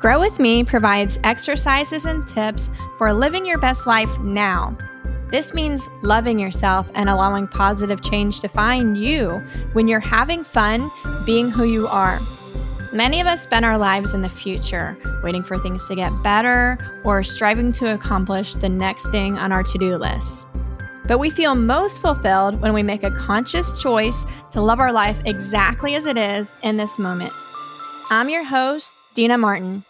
Grow With Me provides exercises and tips for living your best life now. This means loving yourself and allowing positive change to find you when you're having fun being who you are. Many of us spend our lives in the future, waiting for things to get better or striving to accomplish the next thing on our to do list. But we feel most fulfilled when we make a conscious choice to love our life exactly as it is in this moment. I'm your host, Dena Martin.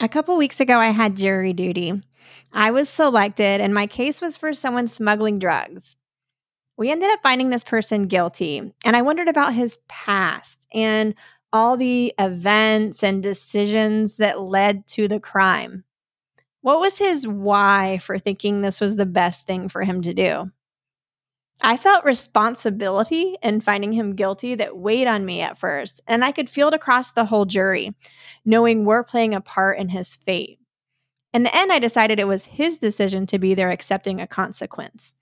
A couple weeks ago, I had jury duty. I was selected, and my case was for someone smuggling drugs. We ended up finding this person guilty, and I wondered about his past and all the events and decisions that led to the crime. What was his why for thinking this was the best thing for him to do? I felt responsibility in finding him guilty that weighed on me at first, and I could feel it across the whole jury, knowing we're playing a part in his fate. In the end, I decided it was his decision to be there accepting a consequence.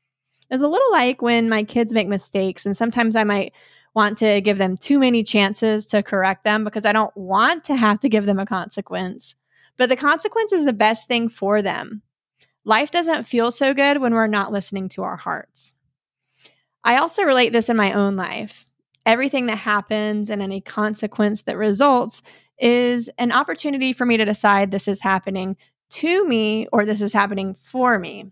It was a little like when my kids make mistakes, and sometimes I might want to give them too many chances to correct them because I don't want to have to give them a consequence. But the consequence is the best thing for them. Life doesn't feel so good when we're not listening to our hearts. I also relate this in my own life. Everything that happens and any consequence that results is an opportunity for me to decide this is happening to me or this is happening for me.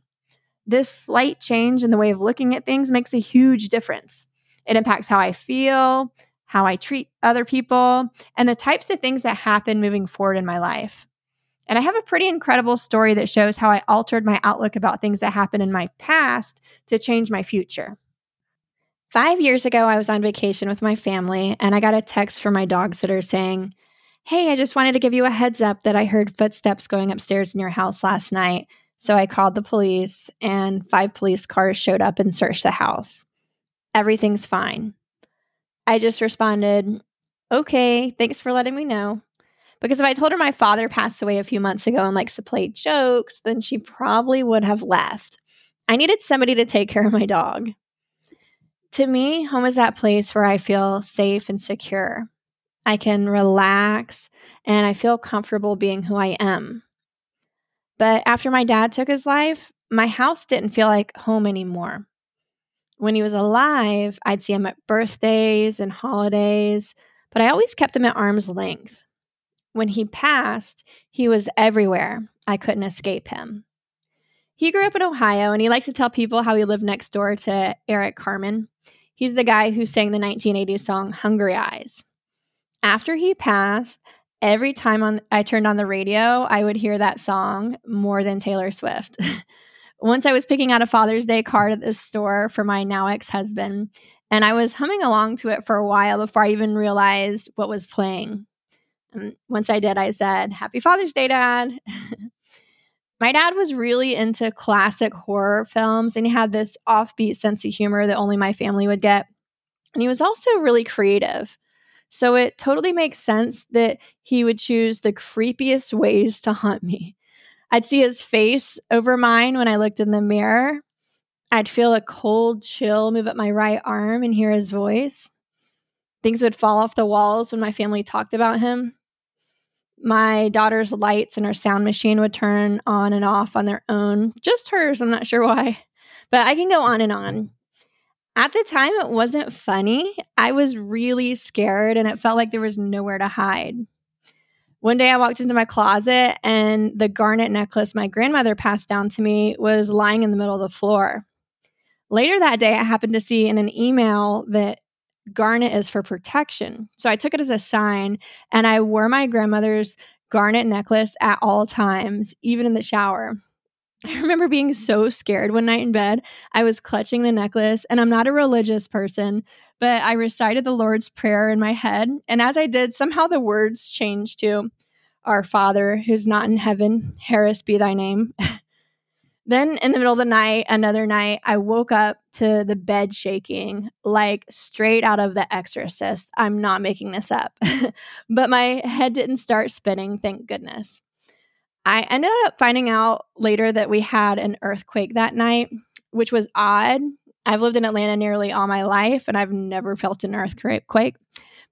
This slight change in the way of looking at things makes a huge difference. It impacts how I feel, how I treat other people, and the types of things that happen moving forward in my life. And I have a pretty incredible story that shows how I altered my outlook about things that happened in my past to change my future. Five years ago, I was on vacation with my family, and I got a text from my dog sitter saying, Hey, I just wanted to give you a heads up that I heard footsteps going upstairs in your house last night. So I called the police, and five police cars showed up and searched the house. Everything's fine. I just responded, Okay, thanks for letting me know. Because if I told her my father passed away a few months ago and likes to play jokes, then she probably would have left. I needed somebody to take care of my dog. To me, home is that place where I feel safe and secure. I can relax and I feel comfortable being who I am. But after my dad took his life, my house didn't feel like home anymore. When he was alive, I'd see him at birthdays and holidays, but I always kept him at arm's length. When he passed, he was everywhere. I couldn't escape him. He grew up in Ohio and he likes to tell people how he lived next door to Eric Carmen. He's the guy who sang the 1980s song Hungry Eyes. After he passed, every time on, I turned on the radio, I would hear that song more than Taylor Swift. Once I was picking out a Father's Day card at the store for my now ex husband, and I was humming along to it for a while before I even realized what was playing. And once I did, I said, Happy Father's Day, Dad. my dad was really into classic horror films and he had this offbeat sense of humor that only my family would get. And he was also really creative. So it totally makes sense that he would choose the creepiest ways to hunt me. I'd see his face over mine when I looked in the mirror. I'd feel a cold chill move up my right arm and hear his voice. Things would fall off the walls when my family talked about him my daughter's lights and her sound machine would turn on and off on their own. Just hers, I'm not sure why. But I can go on and on. At the time, it wasn't funny. I was really scared and it felt like there was nowhere to hide. One day I walked into my closet and the garnet necklace my grandmother passed down to me was lying in the middle of the floor. Later that day, I happened to see in an email that garnet is for protection. So I took it as a sign and I wore my grandmother's garnet necklace at all times, even in the shower. I remember being mm-hmm. so scared one night in bed. I was clutching the necklace, and I'm not a religious person, but I recited the Lord's Prayer in my head. And as I did, somehow the words changed to Our Father, who's not in heaven, Harris be thy name. Then in the middle of the night, another night, I woke up to the bed shaking like straight out of The Exorcist. I'm not making this up. but my head didn't start spinning, thank goodness. I ended up finding out later that we had an earthquake that night, which was odd. I've lived in Atlanta nearly all my life and I've never felt an earthquake.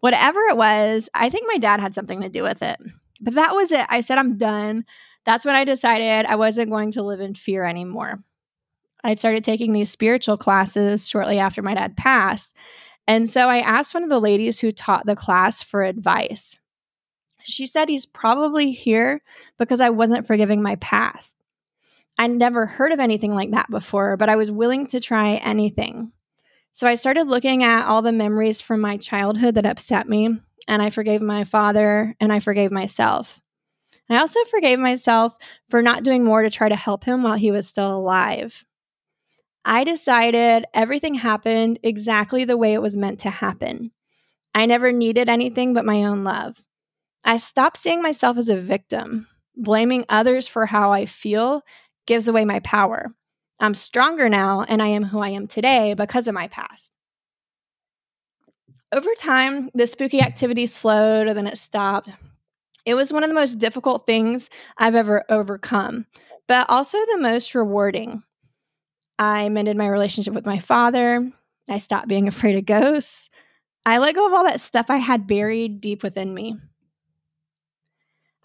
Whatever it was, I think my dad had something to do with it. But that was it. I said, I'm done. That's when I decided I wasn't going to live in fear anymore. I started taking these spiritual classes shortly after my dad passed. And so I asked one of the ladies who taught the class for advice. She said he's probably here because I wasn't forgiving my past. I never heard of anything like that before, but I was willing to try anything. So I started looking at all the memories from my childhood that upset me, and I forgave my father and I forgave myself. I also forgave myself for not doing more to try to help him while he was still alive. I decided everything happened exactly the way it was meant to happen. I never needed anything but my own love. I stopped seeing myself as a victim. Blaming others for how I feel gives away my power. I'm stronger now, and I am who I am today because of my past. Over time, the spooky activity slowed and then it stopped. It was one of the most difficult things I've ever overcome, but also the most rewarding. I mended my relationship with my father. I stopped being afraid of ghosts. I let go of all that stuff I had buried deep within me.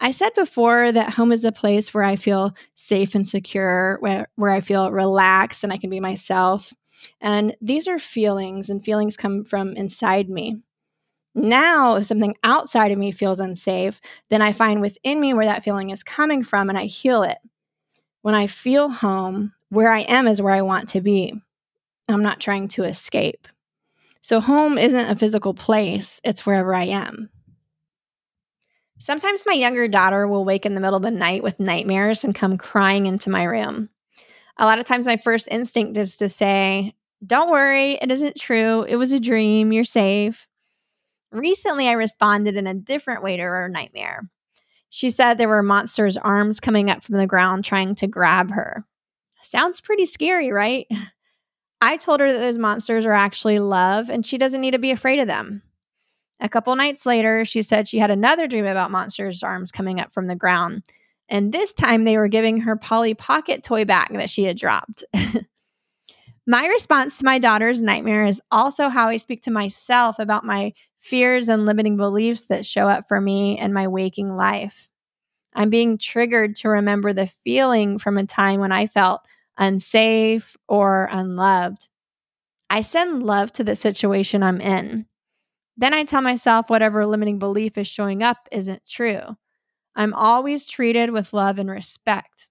I said before that home is a place where I feel safe and secure, where, where I feel relaxed and I can be myself. And these are feelings, and feelings come from inside me. Now, if something outside of me feels unsafe, then I find within me where that feeling is coming from and I heal it. When I feel home, where I am is where I want to be. I'm not trying to escape. So, home isn't a physical place, it's wherever I am. Sometimes my younger daughter will wake in the middle of the night with nightmares and come crying into my room. A lot of times, my first instinct is to say, Don't worry, it isn't true. It was a dream. You're safe. Recently, I responded in a different way to her nightmare. She said there were monsters' arms coming up from the ground trying to grab her. Sounds pretty scary, right? I told her that those monsters are actually love and she doesn't need to be afraid of them. A couple nights later, she said she had another dream about monsters' arms coming up from the ground. And this time they were giving her Polly Pocket toy back that she had dropped. my response to my daughter's nightmare is also how I speak to myself about my fears and limiting beliefs that show up for me in my waking life. I'm being triggered to remember the feeling from a time when I felt unsafe or unloved. I send love to the situation I'm in. Then I tell myself whatever limiting belief is showing up isn't true. I'm always treated with love and respect.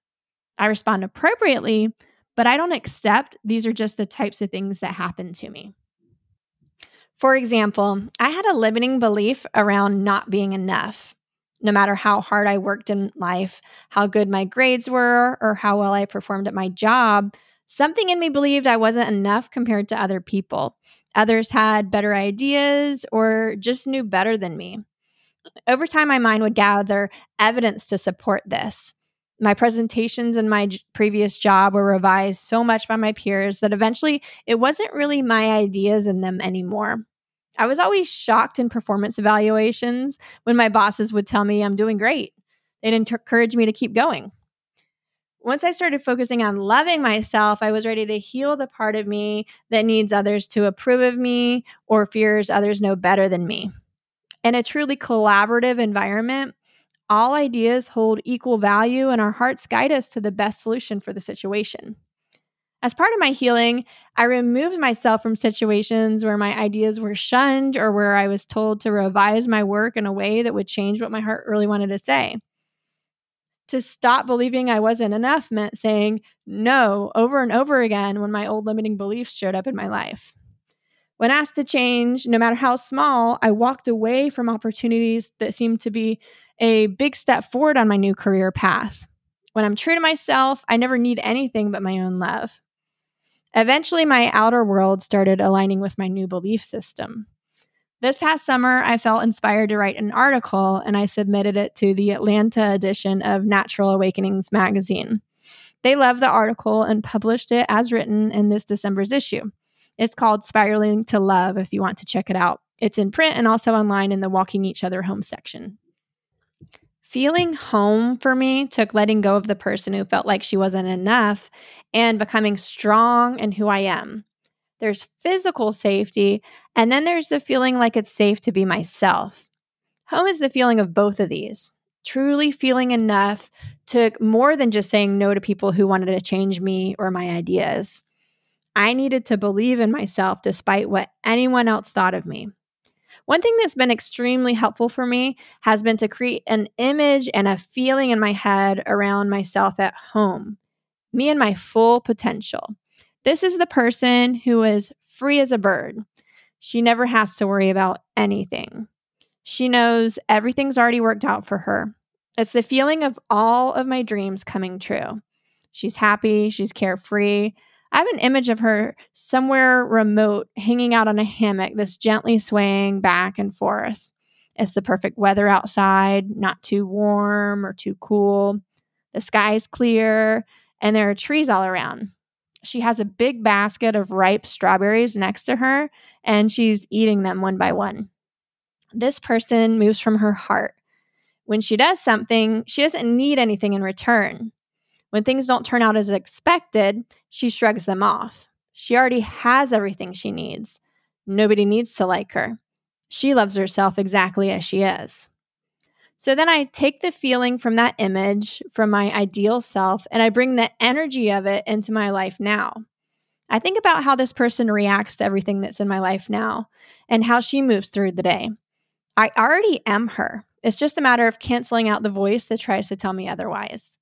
I respond appropriately, but I don't accept these are just the types of things that happen to me. For example, I had a limiting belief around not being enough. No matter how hard I worked in life, how good my grades were, or how well I performed at my job, something in me believed I wasn't enough compared to other people. Others had better ideas or just knew better than me. Over time, my mind would gather evidence to support this. My presentations in my j- previous job were revised so much by my peers that eventually it wasn't really my ideas in them anymore. I was always shocked in performance evaluations when my bosses would tell me I'm doing great. They'd encourage me to keep going. Once I started focusing on loving myself, I was ready to heal the part of me that needs others to approve of me or fears others know better than me. In a truly collaborative environment, all ideas hold equal value and our hearts guide us to the best solution for the situation. As part of my healing, I removed myself from situations where my ideas were shunned or where I was told to revise my work in a way that would change what my heart really wanted to say. To stop believing I wasn't enough meant saying no over and over again when my old limiting beliefs showed up in my life. When asked to change, no matter how small, I walked away from opportunities that seemed to be a big step forward on my new career path. When I'm true to myself, I never need anything but my own love. Eventually, my outer world started aligning with my new belief system. This past summer, I felt inspired to write an article and I submitted it to the Atlanta edition of Natural Awakenings magazine. They loved the article and published it as written in this December's issue. It's called Spiraling to Love if you want to check it out. It's in print and also online in the Walking Each Other Home section. Feeling home for me took letting go of the person who felt like she wasn't enough and becoming strong in who I am. there's physical safety, and then there's the feeling like it's safe to be myself. Home is the feeling of both of these. Truly feeling enough took more than just saying no to people who wanted to change me or my ideas. I needed to believe in myself despite what anyone else thought of me. One thing that's been extremely helpful for me has been to create an image and a feeling in my head around myself at home, me and my full potential. This is the person who is free as a bird. She never has to worry about anything. She knows everything's already worked out for her. It's the feeling of all of my dreams coming true. She's happy, she's carefree. I have an image of her somewhere remote hanging out on a hammock that's gently swaying back and forth. It's the perfect weather outside, not too warm or too cool. The sky's clear, and there are trees all around. She has a big basket of ripe strawberries next to her, and she's eating them one by one. This person moves from her heart. When she does something, she doesn't need anything in return. When things don't turn out as expected, she shrugs them off. She already has everything she needs. Nobody needs to like her. She loves herself exactly as she is. So then I take the feeling from that image, from my ideal self, and I bring the energy of it into my life now. I think about how this person reacts to everything that's in my life now and how she moves through the day. I already am her. It's just a matter of canceling out the voice that tries to tell me otherwise.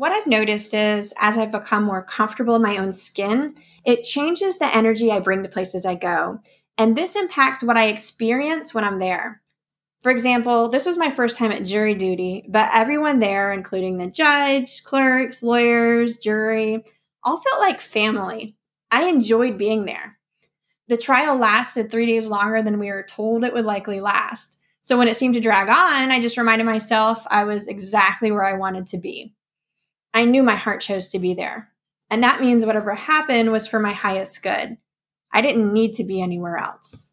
What I've noticed is as I've become more comfortable in my own skin, it changes the energy I bring to places I go. And this impacts what I experience when I'm there. For example, this was my first time at jury duty, but everyone there, including the judge, clerks, lawyers, jury, all felt like family. I enjoyed being there. The trial lasted three days longer than we were told it would likely last. So when it seemed to drag on, I just reminded myself I was exactly where I wanted to be. I knew my heart chose to be there. And that means whatever happened was for my highest good. I didn't need to be anywhere else.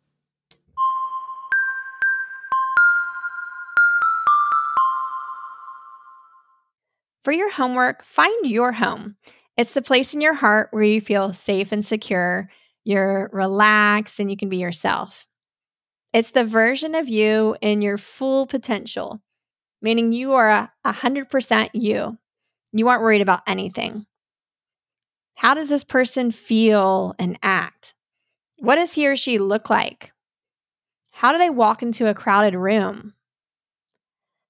For your homework, find your home. It's the place in your heart where you feel safe and secure, you're relaxed, and you can be yourself. It's the version of you in your full potential, meaning you are a 100% you. You aren't worried about anything. How does this person feel and act? What does he or she look like? How do they walk into a crowded room?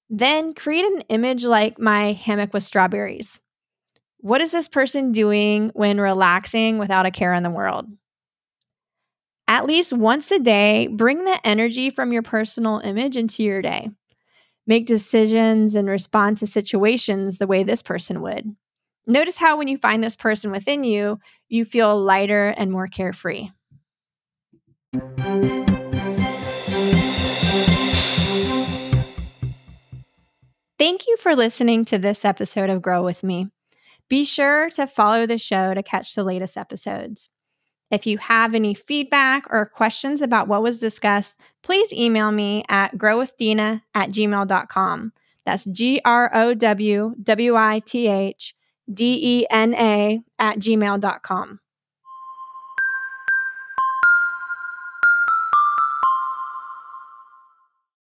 Then create an image like my hammock with strawberries. What is this person doing when relaxing without a care in the world? At least once a day, bring the energy from your personal image into your day. Make decisions and respond to situations the way this person would. Notice how when you find this person within you, you feel lighter and more carefree. Thank you for listening to this episode of Grow With Me. Be sure to follow the show to catch the latest episodes. If you have any feedback or questions about what was discussed, please email me at growwithdena at gmail.com. That's G R O W W I T H D E N A at gmail.com.